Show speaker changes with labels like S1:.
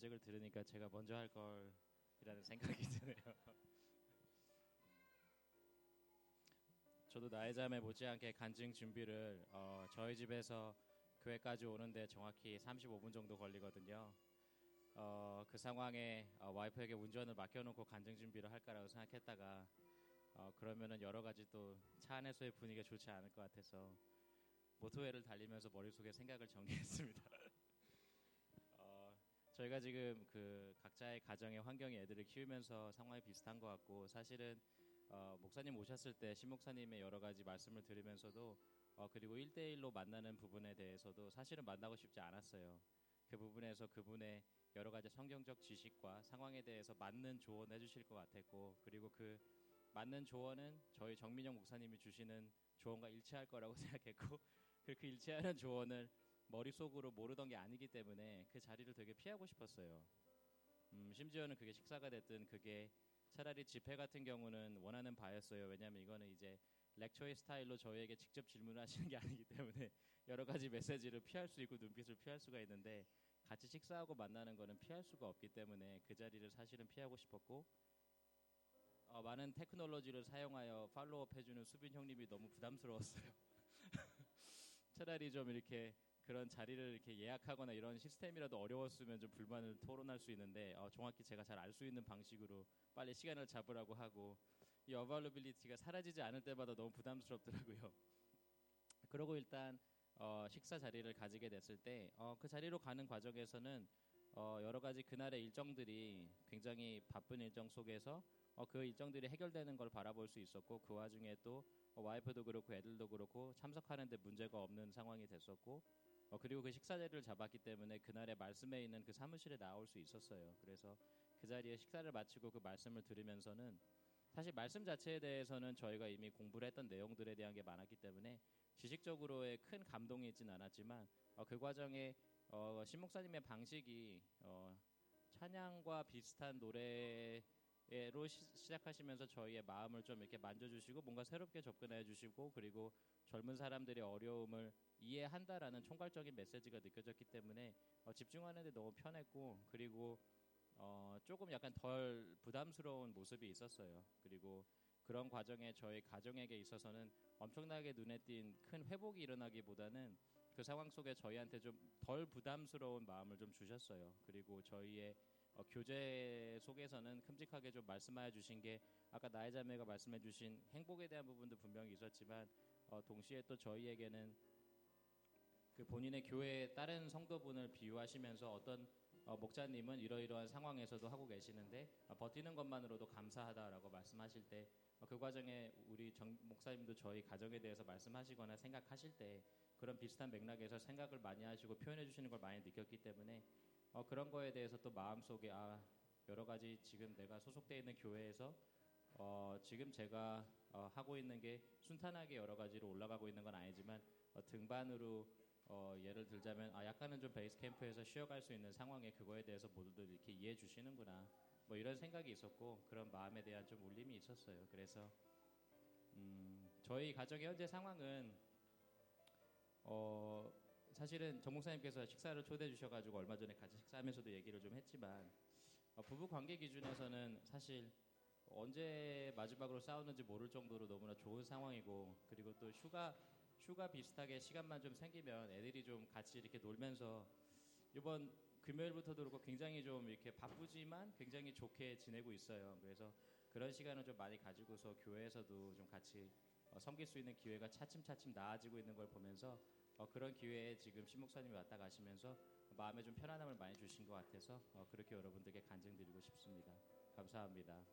S1: 간증을 들으니까 제가 먼저 할 걸이라는 생각이 드네요. 저도 나의 잠에 못지않게 간증 준비를 어, 저희 집에서 교회까지 오는데 정확히 35분 정도 걸리거든요. 어, 그 상황에 어, 와이프에게 운전을 맡겨놓고 간증 준비를 할까라고 생각했다가 어, 그러면은 여러 가지 또 차 안에서의 분위기가 좋지 않을 것 같아서 모토웨이를 달리면서 머릿속에 생각을 정리했습니다. 어, 저희가 지금 그 각자의 가정의 환경의 애들을 키우면서 상황이 비슷한 것 같고 사실은 어, 목사님 오셨을 때 신 목사님의 여러 가지 말씀을 들으면서도 어, 그리고 1대1로 만나는 부분에 대해서도 사실은 만나고 싶지 않았어요. 그 부분에서 그분의 여러 가지 성경적 지식과 상황에 대해서 맞는 조언을 해주실 것 같았고 그리고 그 맞는 조언은 저희 정민영 목사님이 주시는 조언과 일치할 거라고 생각했고 그렇게 일치하는 조언을 머릿속으로 모르던 게 아니기 때문에 그 자리를 되게 피하고 싶었어요. 음, 심지어는 그게 식사가 됐든 그게 차라리 집회 같은 경우는 원하는 바였어요. 왜냐하면 이거는 이제 렉처의 스타일로 저희에게 직접 질문하시는 게 아니기 때문에 여러 가지 메시지를 피할 수 있고 눈빛을 피할 수가 있는데 같이 식사하고 만나는 거는 피할 수가 없기 때문에 그 자리를 사실은 피하고 싶었고 어, 많은 테크놀로지를 사용하여 팔로업 해주는 수빈 형님이 너무 부담스러웠어요. 차라리 좀 이렇게 그런 자리를 이렇게 예약하거나 이런 시스템이라도 어려웠으면 좀 불만을 토론할 수 있는데 어, 정확히 제가 잘 알 수 있는 방식으로 빨리 시간을 잡으라고 하고 이 어바일러빌리티가 사라지지 않을 때마다 너무 부담스럽더라고요. 그러고 일단 어, 식사 자리를 가지게 됐을 때그 자리로 가는 과정에서는 어, 여러 가지 그날의 일정들이 굉장히 바쁜 일정 속에서 어, 그 일정들이 해결되는 걸 바라볼 수 있었고 그 와중에 또 어, 와이프도 그렇고 애들도 그렇고 참석하는데 문제가 없는 상황이 됐었고 어, 그리고 그 식사 자리를 잡았기 때문에 그날의 말씀에 있는 그 사무실에 나올 수 있었어요. 그래서 그 자리에 식사를 마치고 그 말씀을 들으면서는 사실 말씀 자체에 대해서는 저희가 이미 공부를 했던 내용들에 대한 게 많았기 때문에 지식적으로의 큰 감동이 있지는 않았지만 어, 그 과정에 어, 신 목사님의 방식이 어, 찬양과 비슷한 노래 로 시, 작하시면서 저희의 마음을 좀 이렇게 만져주시고 뭔가 새롭게 접근해 주시고 그리고 젊은 사람들의 어려움을 이해한다라는 총괄적인 메시지가 느껴졌기 때문에 어, 집중하는데 너무 편했고 그리고 어, 조금 약간 덜 부담스러운 모습이 있었어요. 그리고 그런 과정에 저희 가정에게 있어서는 엄청나게 눈에 띈 큰 회복이 일어나기보다는 그 상황 속에 저희한테 좀 덜 부담스러운 마음을 좀 주셨어요. 그리고 저희의 어, 교제 속에서는 큼직하게 좀 말씀하여 주신 게 아까 나의 자매가 말씀해 주신 행복에 대한 부분도 분명히 있었지만 어, 동시에 또 저희에게는 그 본인의 교회의 다른 성도분을 비유하시면서 어떤 어, 목자님은 이러이러한 상황에서도 하고 계시는데 어, 버티는 것만으로도 감사하다라고 말씀하실 때그 어, 과정에 우리 정, 목사님도 저희 가정에 대해서 말씀하시거나 생각하실 때 그런 비슷한 맥락에서 생각을 많이 하시고 표현해 주시는 걸 많이 느꼈기 때문에 어, 그런 거에 대해서 또 마음속에 아 여러 가지 지금 내가 소속되어 있는 교회에서 어, 지금 제가 어, 하고 있는 게 순탄하게 여러 가지로 올라가고 있는 건 아니지만 어, 등반으로 어, 예를 들자면 아 약간은 좀 베이스 캠프에서 쉬어갈 수 있는 상황에 그거에 대해서 모두들 이렇게 이해해 주시는구나 뭐 이런 생각이 있었고 그런 마음에 대한 좀 울림이 있었어요. 그래서 음, 저희 가정의 현재 상황은 어, 사실은 정 목사님께서 식사를 초대해 주셔가지고 얼마 전에 같이 식사하면서도 얘기를 좀 했지만 어, 부부 관계 기준에서는 사실 언제 마지막으로 싸우는지 모를 정도로 너무나 좋은 상황이고 그리고 또 휴가 휴가 비슷하게 시간만 좀 생기면 애들이 좀 같이 이렇게 놀면서 이번 금요일부터도 그렇고 굉장히 좀 이렇게 바쁘지만 굉장히 좋게 지내고 있어요. 그래서 그런 시간을 좀 많이 가지고서 교회에서도 좀 같이 어, 섬길 수 있는 기회가 차츰차츰 나아지고 있는 걸 보면서 어, 그런 기회에 지금 신목사님이 왔다 가시면서 마음에 좀 편안함을 많이 주신 것 같아서 어, 그렇게 여러분들께 간증드리고 싶습니다. 감사합니다.